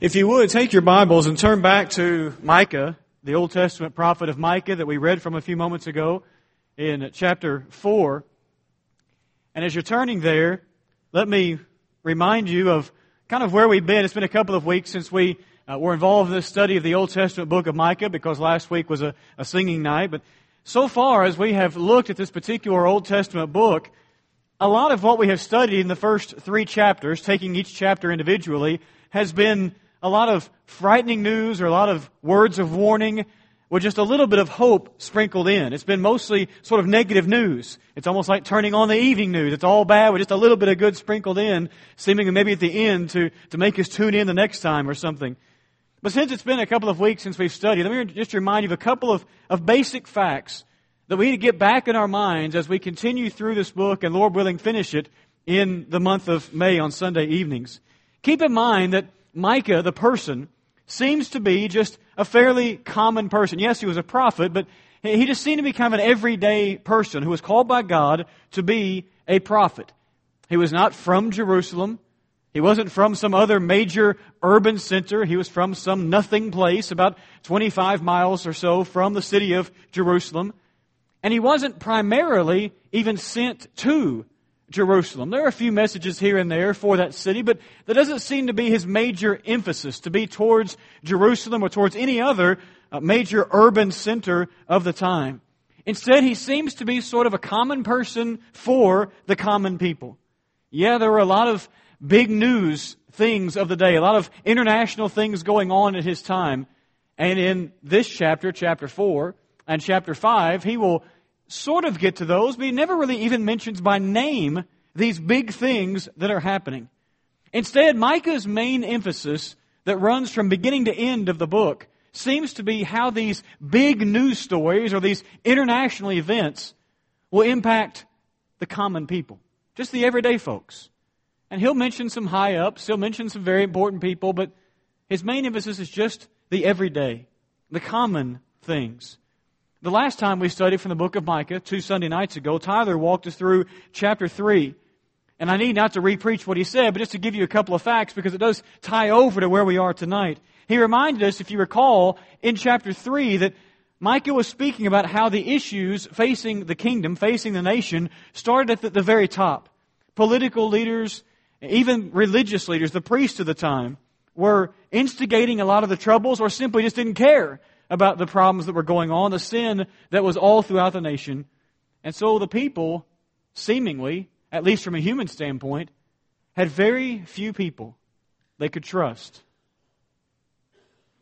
If you would, take your Bibles and turn back to Micah, the Old Testament prophet of Micah that we read from a few moments ago in chapter 4. And as you're turning there, let me remind you of kind of where we've been. It's been a couple of weeks since we uh, were involved in this study of the Old Testament book of Micah because last week was a, a singing night. But so far as we have looked at this particular Old Testament book, a lot of what we have studied in the first three chapters, taking each chapter individually, has been a lot of frightening news or a lot of words of warning with just a little bit of hope sprinkled in. It's been mostly sort of negative news. It's almost like turning on the evening news. It's all bad with just a little bit of good sprinkled in, seeming maybe at the end to, to make us tune in the next time or something. But since it's been a couple of weeks since we've studied, let me just remind you of a couple of, of basic facts that we need to get back in our minds as we continue through this book and Lord willing finish it in the month of May on Sunday evenings. Keep in mind that Micah, the person, seems to be just a fairly common person. Yes, he was a prophet, but he just seemed to be kind of an everyday person who was called by God to be a prophet. He was not from Jerusalem. He wasn't from some other major urban center. He was from some nothing place about 25 miles or so from the city of Jerusalem. And he wasn't primarily even sent to Jerusalem. There are a few messages here and there for that city, but that doesn't seem to be his major emphasis, to be towards Jerusalem or towards any other uh, major urban center of the time. Instead, he seems to be sort of a common person for the common people. Yeah, there were a lot of big news things of the day, a lot of international things going on at his time. And in this chapter, chapter 4, and chapter 5, he will sort of get to those, but he never really even mentions by name these big things that are happening. Instead, Micah's main emphasis that runs from beginning to end of the book seems to be how these big news stories or these international events will impact the common people, just the everyday folks. And he'll mention some high ups, he'll mention some very important people, but his main emphasis is just the everyday, the common things. The last time we studied from the book of Micah, two Sunday nights ago, Tyler walked us through chapter 3. And I need not to repreach what he said, but just to give you a couple of facts because it does tie over to where we are tonight. He reminded us, if you recall, in chapter 3 that Micah was speaking about how the issues facing the kingdom, facing the nation, started at the, the very top. Political leaders, even religious leaders, the priests of the time, were instigating a lot of the troubles or simply just didn't care about the problems that were going on, the sin that was all throughout the nation. And so the people, seemingly, at least from a human standpoint, had very few people they could trust.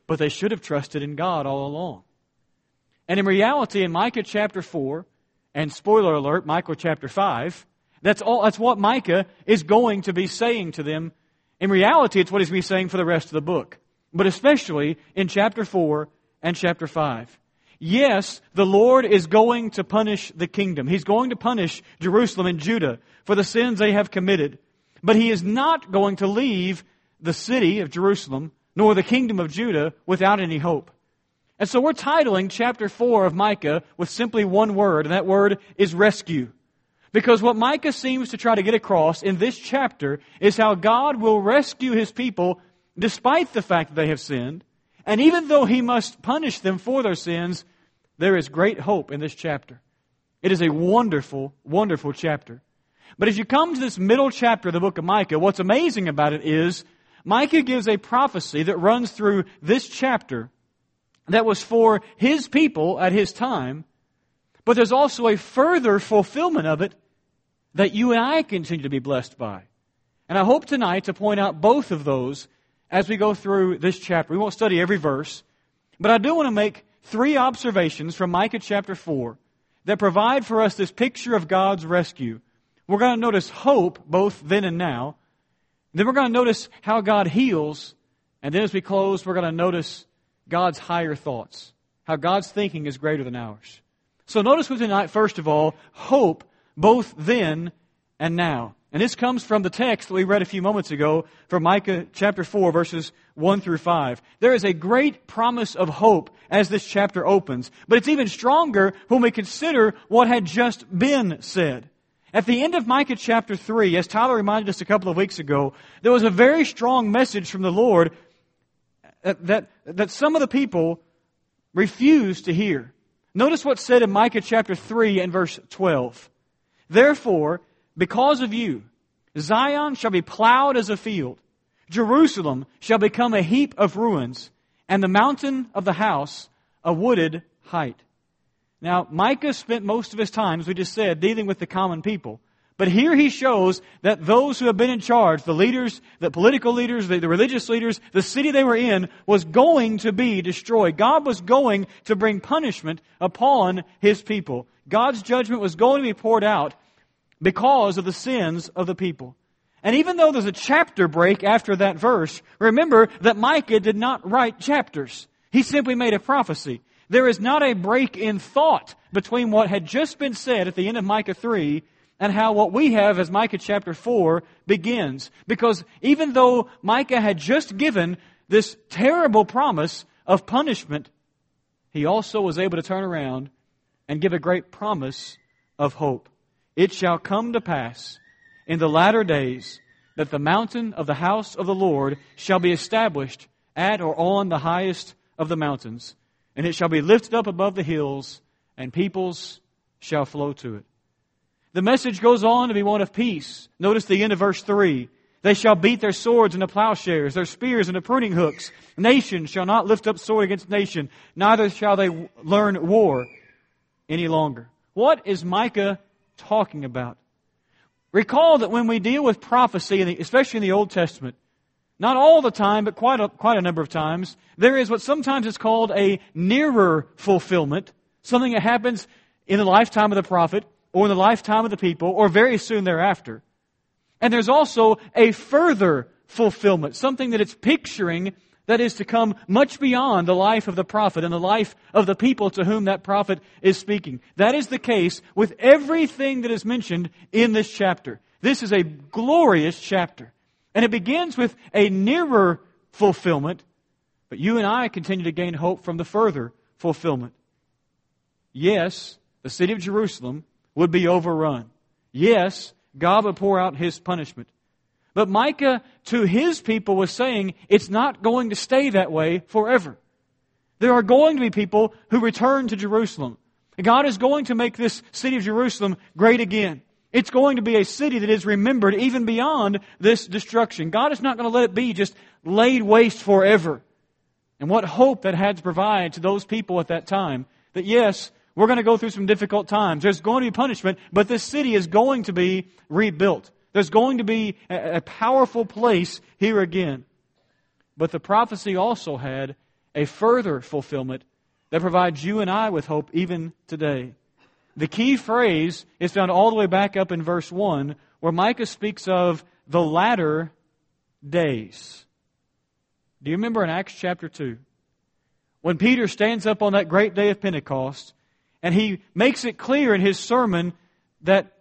But they should have trusted in God all along. And in reality, in Micah chapter 4, and spoiler alert, Micah chapter 5, that's, all, that's what Micah is going to be saying to them. In reality, it's what he's going to be saying for the rest of the book. But especially in chapter 4 and chapter 5. Yes, the Lord is going to punish the kingdom. He's going to punish Jerusalem and Judah for the sins they have committed. But He is not going to leave the city of Jerusalem nor the kingdom of Judah without any hope. And so we're titling chapter 4 of Micah with simply one word, and that word is rescue. Because what Micah seems to try to get across in this chapter is how God will rescue his people despite the fact that they have sinned, and even though he must punish them for their sins, there is great hope in this chapter. It is a wonderful, wonderful chapter. But as you come to this middle chapter of the book of Micah, what's amazing about it is Micah gives a prophecy that runs through this chapter that was for his people at his time, but there's also a further fulfillment of it that you and I continue to be blessed by. And I hope tonight to point out both of those as we go through this chapter. We won't study every verse, but I do want to make three observations from Micah chapter 4 that provide for us this picture of God's rescue. We're going to notice hope both then and now. Then we're going to notice how God heals. And then as we close, we're going to notice God's higher thoughts, how God's thinking is greater than ours. So notice with tonight, first of all, hope both then and now. And this comes from the text that we read a few moments ago from Micah chapter 4 verses 1 through 5. There is a great promise of hope as this chapter opens, but it's even stronger when we consider what had just been said. At the end of Micah chapter 3, as Tyler reminded us a couple of weeks ago, there was a very strong message from the Lord that, that some of the people refused to hear. Notice what's said in Micah chapter 3 and verse 12. Therefore, because of you, Zion shall be plowed as a field, Jerusalem shall become a heap of ruins, and the mountain of the house a wooded height. Now, Micah spent most of his time, as we just said, dealing with the common people. But here he shows that those who have been in charge, the leaders, the political leaders, the, the, religious leaders, the city they were in was going to be destroyed. God was going to bring punishment upon his people. God's judgment was going to be poured out because of the sins of the people. And even though there's a chapter break after that verse, remember that Micah did not write chapters. He simply made a prophecy. There is not a break in thought between what had just been said at the end of Micah 3 and how what we have as Micah chapter 4 begins. Because even though Micah had just given this terrible promise of punishment, he also was able to turn around and give a great promise of hope. It shall come to pass in the latter days that the mountain of the house of the Lord shall be established at or on the highest of the mountains, and it shall be lifted up above the hills, and peoples shall flow to it. The message goes on to be one of peace. Notice the end of verse 3. They shall beat their swords into plowshares, their spears into pruning hooks. Nation shall not lift up sword against nation, neither shall they learn war any longer. What is Micah talking about? Recall that when we deal with prophecy, especially in the Old Testament, not all the time, but quite a, quite a number of times, there is what sometimes is called a nearer fulfillment, something that happens in the lifetime of the prophet, or in the lifetime of the people, or very soon thereafter. And there's also a further fulfillment, something that it's picturing that is to come much beyond the life of the prophet and the life of the people to whom that prophet is speaking. That is the case with everything that is mentioned in this chapter. This is a glorious chapter. And it begins with a nearer fulfillment, but you and I continue to gain hope from the further fulfillment. Yes, the city of Jerusalem would be overrun. Yes, God would pour out his punishment. But Micah to his people was saying it's not going to stay that way forever. There are going to be people who return to Jerusalem. God is going to make this city of Jerusalem great again. It's going to be a city that is remembered even beyond this destruction. God is not going to let it be just laid waste forever. And what hope that had to provide to those people at that time that yes, we're going to go through some difficult times. There's going to be punishment, but this city is going to be rebuilt. There's going to be a, powerful place here again. But the prophecy also had a further fulfillment that provides you and I with hope even today. The key phrase is found all the way back up in verse 1, where Micah speaks of the latter days. Do you remember in Acts chapter 2? When Peter stands up on that great day of Pentecost and he makes it clear in his sermon that,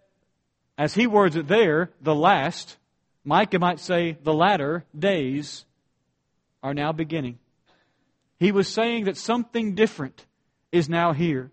as he words it there, the last, Micah might say, the latter days are now beginning. He was saying that something different is now here.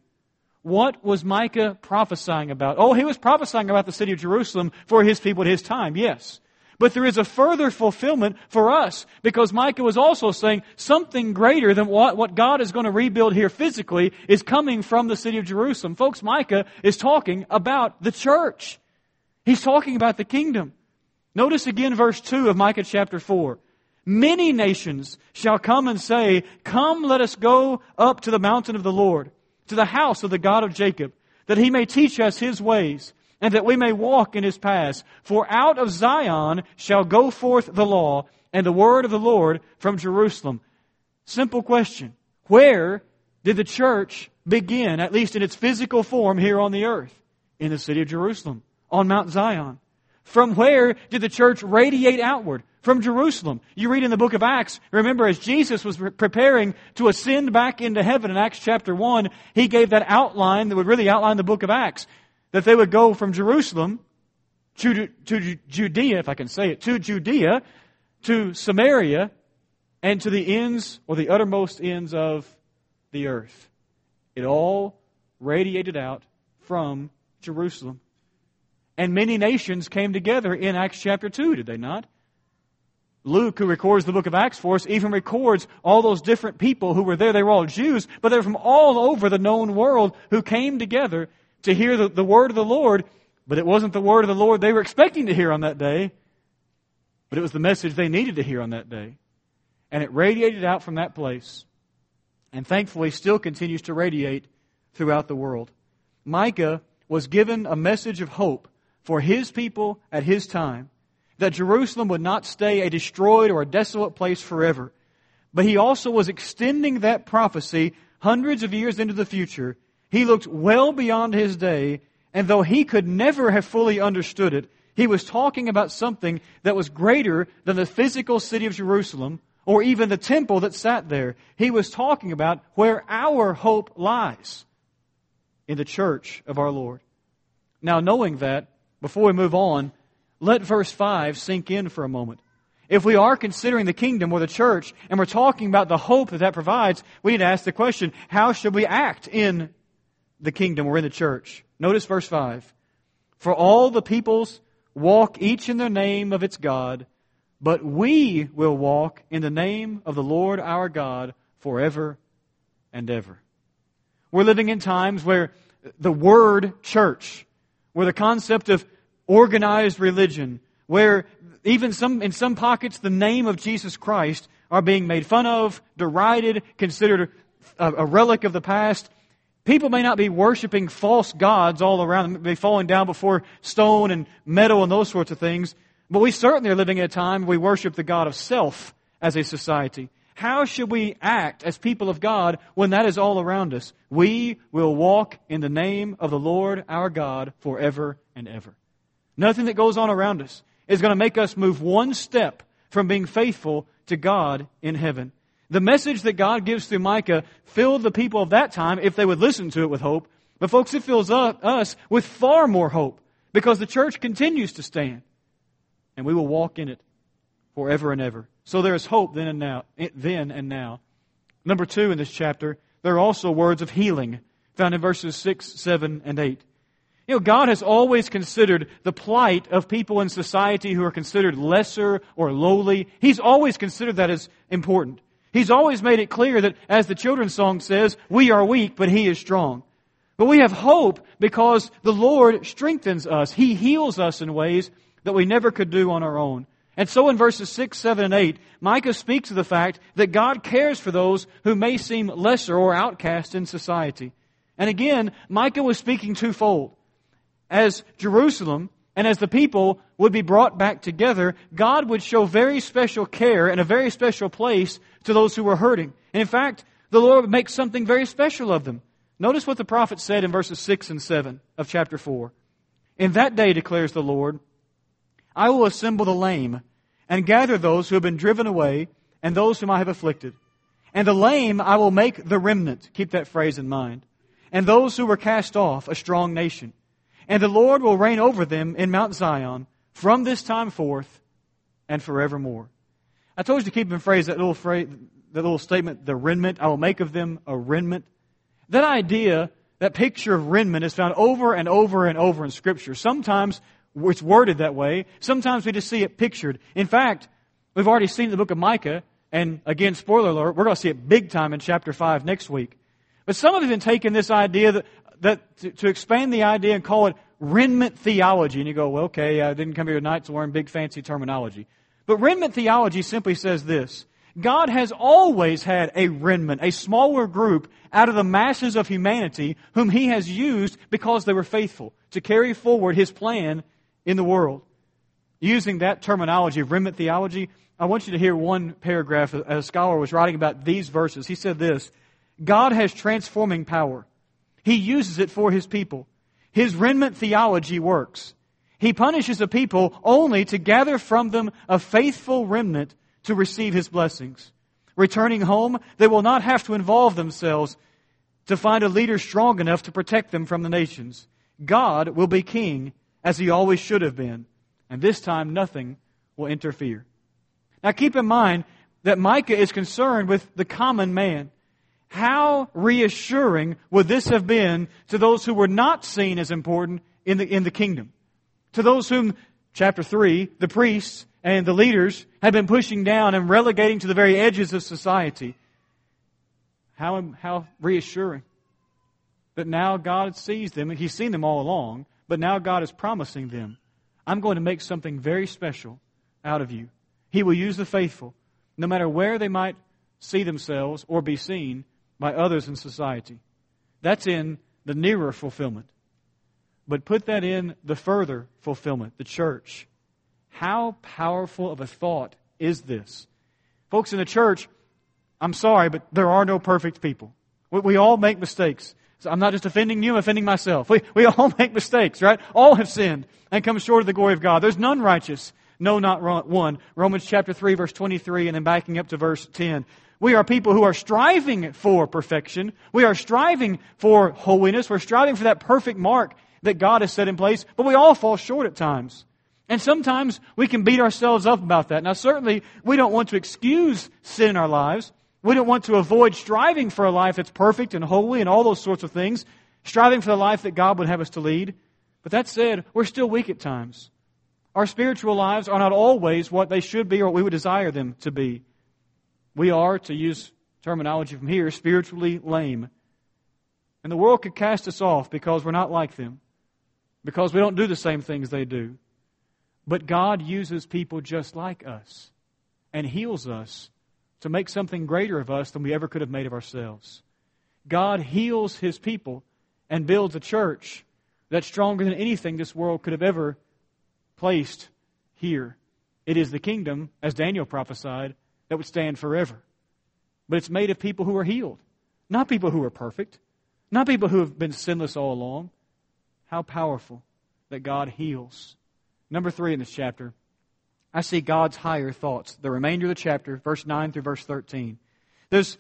What was Micah prophesying about? Oh, he was prophesying about the city of Jerusalem for his people at his time, yes. But there is a further fulfillment for us because Micah was also saying something greater than what, what God is going to rebuild here physically is coming from the city of Jerusalem. Folks, Micah is talking about the church. He's talking about the kingdom. Notice again verse 2 of Micah chapter 4. Many nations shall come and say, Come, let us go up to the mountain of the Lord, to the house of the God of Jacob, that he may teach us his ways and that we may walk in his paths. For out of Zion shall go forth the law and the word of the Lord from Jerusalem. Simple question. Where did the church begin, at least in its physical form here on the earth? In the city of Jerusalem, on Mount Zion. From where did the church radiate outward? From Jerusalem. You read in the book of Acts, remember as Jesus was preparing to ascend back into heaven in Acts chapter 1, he gave that outline that would really outline the book of Acts that they would go from Jerusalem to, to Judea, if I can say it, to Judea, to Samaria, and to the ends or the uttermost ends of the earth. It all radiated out from Jerusalem. And many nations came together in Acts chapter 2, did they not? Luke, who records the book of Acts for us, even records all those different people who were there. They were all Jews, but they were from all over the known world who came together to hear the, the word of the Lord. But it wasn't the word of the Lord they were expecting to hear on that day, but it was the message they needed to hear on that day. And it radiated out from that place, and thankfully still continues to radiate throughout the world. Micah was given a message of hope for his people at his time that Jerusalem would not stay a destroyed or a desolate place forever. But he also was extending that prophecy hundreds of years into the future. He looked well beyond his day, and though he could never have fully understood it, he was talking about something that was greater than the physical city of Jerusalem or even the temple that sat there. He was talking about where our hope lies in the church of our Lord. Now, knowing that, before we move on, let verse 5 sink in for a moment. If we are considering the kingdom or the church and we're talking about the hope that that provides, we need to ask the question, how should we act in the kingdom or in the church? Notice verse 5. For all the peoples walk each in the name of its God, but we will walk in the name of the Lord our God forever and ever. We're living in times where the word church, where the concept of organized religion where even some, in some pockets, the name of Jesus Christ are being made fun of, derided, considered a, a relic of the past. People may not be worshiping false gods all around them, be falling down before stone and metal and those sorts of things. But we certainly are living in a time we worship the God of self as a society. How should we act as people of God when that is all around us? We will walk in the name of the Lord our God forever and ever. Nothing that goes on around us is going to make us move one step from being faithful to God in heaven. The message that God gives through Micah filled the people of that time if they would listen to it with hope. But folks, it fills us with far more hope because the church continues to stand and we will walk in it forever and ever. So there is hope then and now, eh, then and now. Number two in this chapter, there are also words of healing found in verses 6, 7, and 8. You know, God has always considered the plight of people in society who are considered lesser or lowly. He's always considered that as important. He's always made it clear that, as the children's song says, we are weak, but He is strong. But we have hope because the Lord strengthens us. He heals us in ways that we never could do on our own. And so in verses 6, 7, and 8, Micah speaks of the fact that God cares for those who may seem lesser or outcast in society. And again, Micah was speaking twofold as Jerusalem and as the people would be brought back together, God would show very special care and a very special place to those who were hurting. And in fact, the Lord would make something very special of them. Notice what the prophet said in verses 6 and 7 of chapter 4. In that day, declares the Lord, I will assemble the lame and gather those who have been driven away and those whom I have afflicted. And the lame I will make the remnant. Keep that phrase in mind. And those who were cast off, a strong nation and the Lord will reign over them in Mount Zion from this time forth and forevermore. I told you to keep in phrase that little phrase, that little statement, the remnant. I will make of them a remnant. That idea, that picture of remnant is found over and over and over in Scripture. Sometimes it's worded that way. Sometimes we just see it pictured. In fact, we've already seen the book of Micah, and again, spoiler alert, we're going to see it big time in chapter 5 next week. But some have even taken this idea that to, to, expand the idea and call it remnant theology. And you go, well, okay, I didn't come here tonight to learn big fancy terminology. But remnant theology simply says this. God has always had a remnant, a smaller group out of the masses of humanity whom He has used because they were faithful to carry forward His plan in the world. Using that terminology of remnant theology, I want you to hear one paragraph a scholar was writing about these verses. He said this, God has transforming power. He uses it for his people. His remnant theology works. He punishes a people only to gather from them a faithful remnant to receive his blessings. Returning home, they will not have to involve themselves to find a leader strong enough to protect them from the nations. God will be king as he always should have been, and this time nothing will interfere. Now keep in mind that Micah is concerned with the common man. How reassuring would this have been to those who were not seen as important in the, in the kingdom? To those whom, chapter 3, the priests and the leaders had been pushing down and relegating to the very edges of society. How, how reassuring that now God sees them, and He's seen them all along, but now God is promising them, I'm going to make something very special out of you. He will use the faithful, no matter where they might see themselves or be seen by others in society. That's in the nearer fulfillment. But put that in the further fulfillment, the church. How powerful of a thought is this? Folks in the church, I'm sorry, but there are no perfect people. We, all make mistakes. So I'm not just offending you, I'm offending myself. We, we all make mistakes, right? All have sinned and come short of the glory of God. There's none righteous. No, not one. Romans chapter 3, verse 23, and then backing up to verse 10. We are people who are striving for perfection. We are striving for holiness. We're striving for that perfect mark that God has set in place, but we all fall short at times. And sometimes we can beat ourselves up about that. Now, certainly, we don't want to excuse sin in our lives. We don't want to avoid striving for a life that's perfect and holy and all those sorts of things, striving for the life that God would have us to lead. But that said, we're still weak at times. Our spiritual lives are not always what they should be or what we would desire them to be. We are, to use terminology from here, spiritually lame. And the world could cast us off because we're not like them, because we don't do the same things they do. But God uses people just like us and heals us to make something greater of us than we ever could have made of ourselves. God heals his people and builds a church that's stronger than anything this world could have ever placed here. It is the kingdom, as Daniel prophesied, that would stand forever. But it's made of people who are healed, not people who are perfect, not people who have been sinless all along. How powerful that God heals Number three in this chapter, I see God's higher thoughts. The remainder of the chapter, verse 9 through verse 13. There's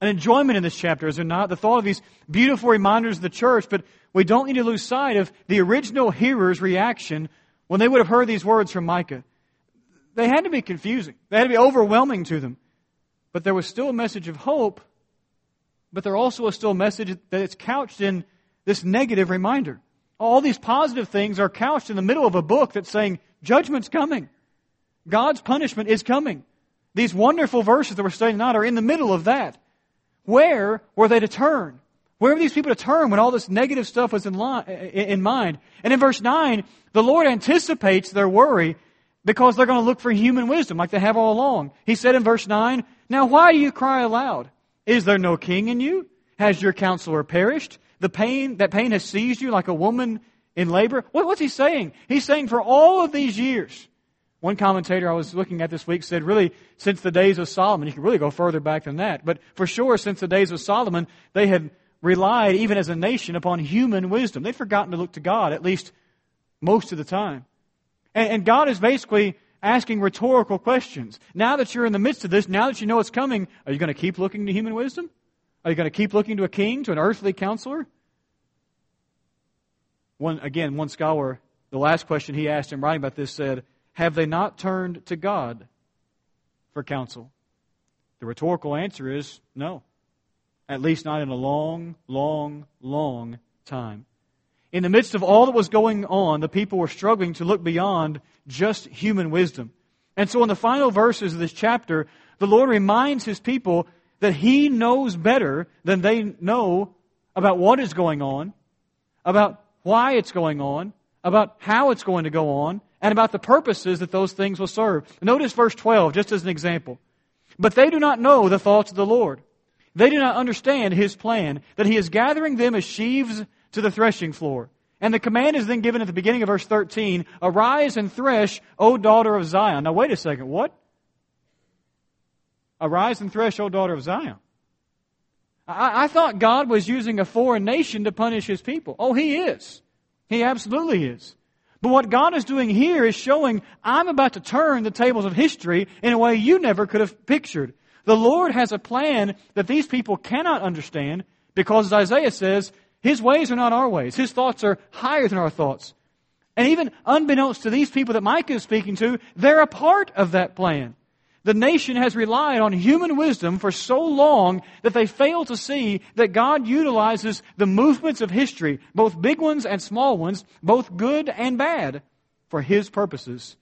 an enjoyment in this chapter, is there not? The thought of these beautiful reminders of the church, but we don't need to lose sight of the original hearer's reaction when they would have heard these words from Micah. They had to be confusing, they had to be overwhelming to them. But there was still a message of hope, but there also was still a message that it's couched in this negative reminder. All these positive things are couched in the middle of a book that's saying judgment's coming. God's punishment is coming. These wonderful verses that we're studying tonight are in the middle of that. Where were they to turn? Where were these people to turn when all this negative stuff was in, line, in mind? And in verse 9, the Lord anticipates their worry because they're going to look for human wisdom like they have all along. He said in verse 9, Now why do you cry aloud? Is there no king in you? Has your counselor perished? the pain, that pain has seized you like a woman in labor? What, what's he saying? He's saying for all of these years. One commentator I was looking at this week said, really, since the days of Solomon, you can really go further back than that, but for sure, since the days of Solomon, they had relied, even as a nation, upon human wisdom. They'd forgotten to look to God, at least most of the time. And, and God is basically asking rhetorical questions. Now that you're in the midst of this, now that you know it's coming, are you going to keep looking to human wisdom? Are you going to keep looking to a king, to an earthly counselor? One, again, one scholar, the last question he asked in writing about this said, Have they not turned to God for counsel? The rhetorical answer is no. At least not in a long, long, long time. In the midst of all that was going on, the people were struggling to look beyond just human wisdom. And so in the final verses of this chapter, the Lord reminds his people that he knows better than they know about what is going on, about why it's going on, about how it's going to go on, and about the purposes that those things will serve. Notice verse 12, just as an example. But they do not know the thoughts of the Lord. They do not understand his plan, that he is gathering them as sheaves to the threshing floor. And the command is then given at the beginning of verse 13 Arise and thresh, O daughter of Zion. Now, wait a second. What? Arise and thresh, O daughter of Zion. I, I thought God was using a foreign nation to punish his people. Oh, he is. He absolutely is. But what God is doing here is showing I'm about to turn the tables of history in a way you never could have pictured. The Lord has a plan that these people cannot understand because, as Isaiah says, His ways are not our ways. His thoughts are higher than our thoughts. And even unbeknownst to these people that Micah is speaking to, they're a part of that plan. The nation has relied on human wisdom for so long that they fail to see that God utilizes the movements of history, both big ones and small ones, both good and bad, for His purposes.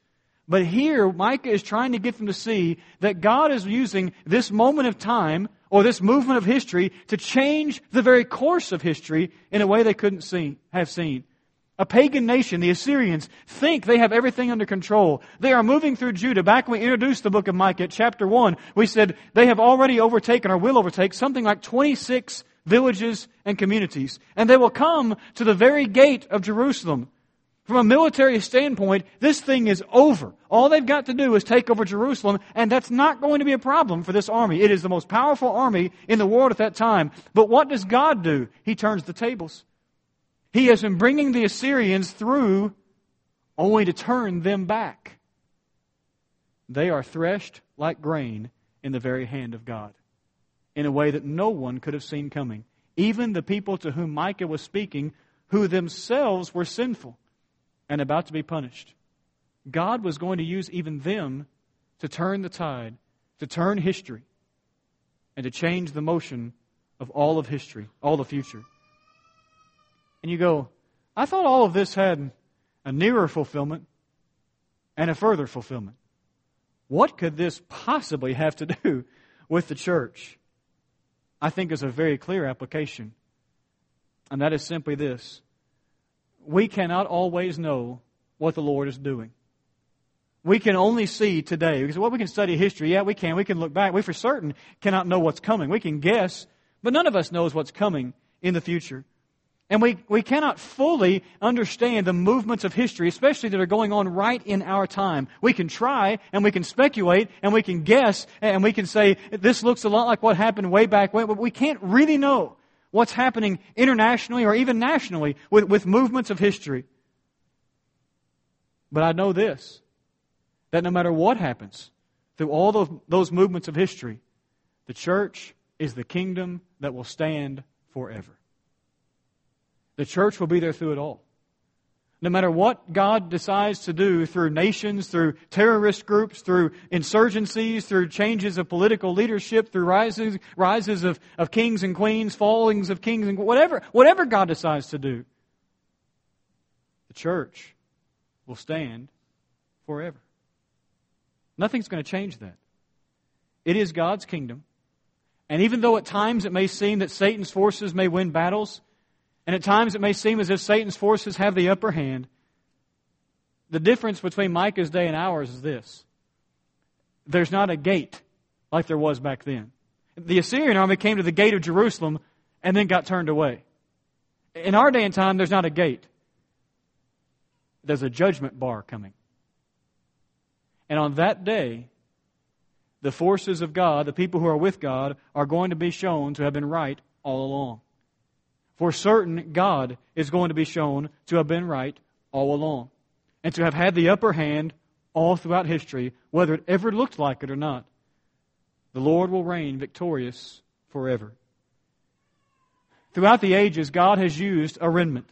But here, Micah is trying to get them to see that God is using this moment of time or this movement of history to change the very course of history in a way they couldn't see, have seen. A pagan nation, the Assyrians, think they have everything under control. They are moving through Judah. Back when we introduced the book of Micah, chapter 1, we said they have already overtaken or will overtake something like 26 villages and communities. And they will come to the very gate of Jerusalem. From a military standpoint, this thing is over. All they've got to do is take over Jerusalem, and that's not going to be a problem for this army. It is the most powerful army in the world at that time. But what does God do? He turns the tables. He has been bringing the Assyrians through only to turn them back. They are threshed like grain in the very hand of God in a way that no one could have seen coming. Even the people to whom Micah was speaking, who themselves were sinful and about to be punished. God was going to use even them to turn the tide, to turn history, and to change the motion of all of history, all the future. And you go, I thought all of this had a nearer fulfillment and a further fulfillment. What could this possibly have to do with the church? I think is a very clear application. And that is simply this. We cannot always know what the Lord is doing. We can only see today. Because well, we can study history. Yeah, we can. We can look back. We for certain cannot know what's coming. We can guess, but none of us knows what's coming in the future. And we, we cannot fully understand the movements of history, especially that are going on right in our time. We can try and we can speculate and we can guess and we can say, this looks a lot like what happened way back when, but we can't really know what's happening internationally or even nationally with, with movements of history. But I know this, that no matter what happens through all those, those movements of history, the church is the kingdom that will stand forever. The church will be there through it all. No matter what God decides to do through nations, through terrorist groups, through insurgencies, through changes of political leadership, through rises, rises of, of kings and queens, fallings of kings and whatever, whatever God decides to do, the church will stand forever. Nothing's going to change that. It is God's kingdom. And even though at times it may seem that Satan's forces may win battles, and at times it may seem as if Satan's forces have the upper hand. The difference between Micah's day and ours is this there's not a gate like there was back then. The Assyrian army came to the gate of Jerusalem and then got turned away. In our day and time, there's not a gate, there's a judgment bar coming. And on that day, the forces of God, the people who are with God, are going to be shown to have been right all along. For certain, God is going to be shown to have been right all along and to have had the upper hand all throughout history, whether it ever looked like it or not. The Lord will reign victorious forever. Throughout the ages, God has used a remnant.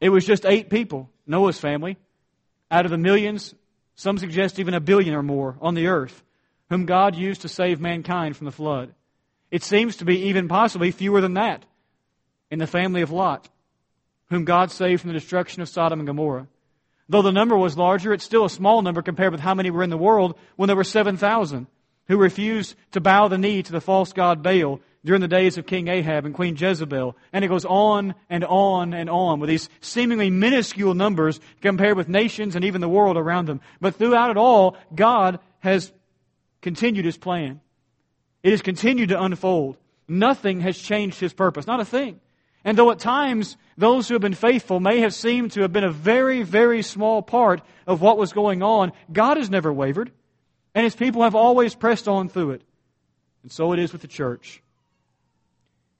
It was just eight people, Noah's family, out of the millions, some suggest even a billion or more on the earth, whom God used to save mankind from the flood. It seems to be even possibly fewer than that in the family of Lot, whom God saved from the destruction of Sodom and Gomorrah. Though the number was larger, it's still a small number compared with how many were in the world when there were 7,000 who refused to bow the knee to the false god Baal during the days of King Ahab and Queen Jezebel. And it goes on and on and on with these seemingly minuscule numbers compared with nations and even the world around them. But throughout it all, God has continued His plan. It has continued to unfold. Nothing has changed His purpose. Not a thing. And though at times those who have been faithful may have seemed to have been a very, very small part of what was going on, God has never wavered, and His people have always pressed on through it. And so it is with the church.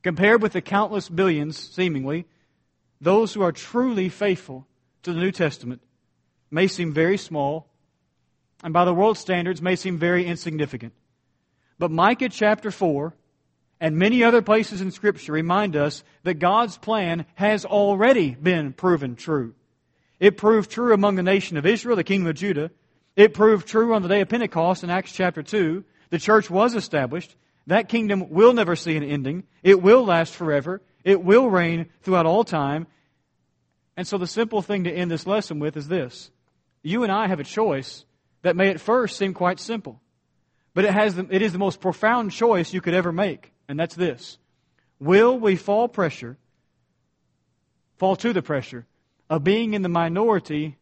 Compared with the countless billions, seemingly, those who are truly faithful to the New Testament may seem very small, and by the world's standards may seem very insignificant. But Micah chapter 4 and many other places in Scripture remind us that God's plan has already been proven true. It proved true among the nation of Israel, the kingdom of Judah. It proved true on the day of Pentecost in Acts chapter 2. The church was established. That kingdom will never see an ending. It will last forever. It will reign throughout all time. And so the simple thing to end this lesson with is this. you and I have a choice that may at first seem quite simple. But it, has the, it is the most profound choice you could ever make, and that's this. Will we fall pressure, fall to the pressure of being in the minority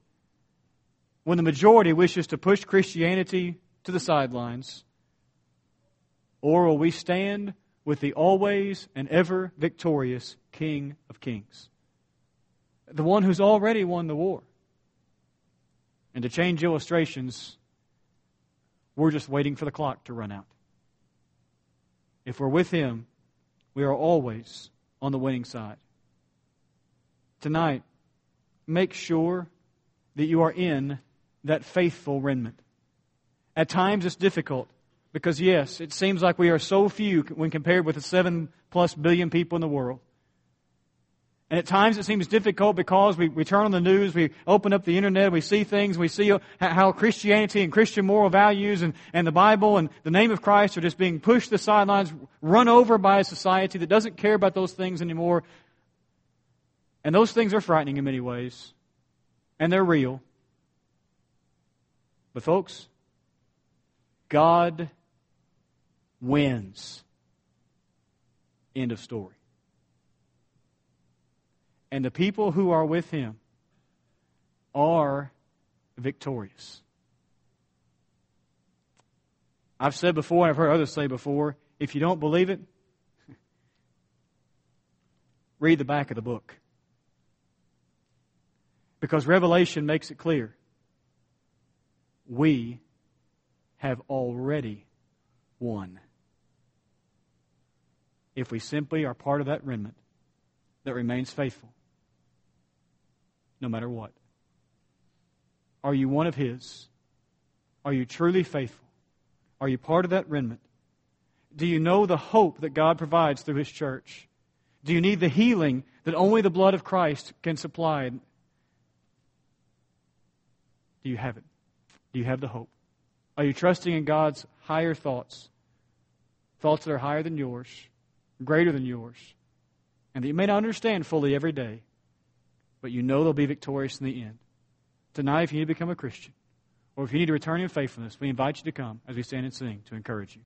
when the majority wishes to push Christianity to the sidelines? Or will we stand with the always and ever victorious King of Kings? The one who's already won the war. And to change illustrations, we're just waiting for the clock to run out. If we're with Him, we are always on the winning side. Tonight, make sure that you are in that faithful remnant. At times it's difficult because, yes, it seems like we are so few when compared with the seven plus billion people in the world. And at times it seems difficult because we, we turn on the news, we open up the internet, we see things, we see how Christianity and Christian moral values and, and the Bible and the name of Christ are just being pushed to the sidelines, run over by a society that doesn't care about those things anymore. And those things are frightening in many ways. And they're real. But folks, God wins. End of story and the people who are with him are victorious. I've said before, and I've heard others say before, if you don't believe it, read the back of the book. Because Revelation makes it clear. We have already won. If we simply are part of that remnant that remains faithful no matter what? Are you one of His? Are you truly faithful? Are you part of that remnant? Do you know the hope that God provides through His church? Do you need the healing that only the blood of Christ can supply? Do you have it? Do you have the hope? Are you trusting in God's higher thoughts? Thoughts that are higher than yours, greater than yours, and that you may not understand fully every day but you know they'll be victorious in the end. Tonight, if you need to become a Christian, or if you need to return in faithfulness, we invite you to come as we stand and sing to encourage you.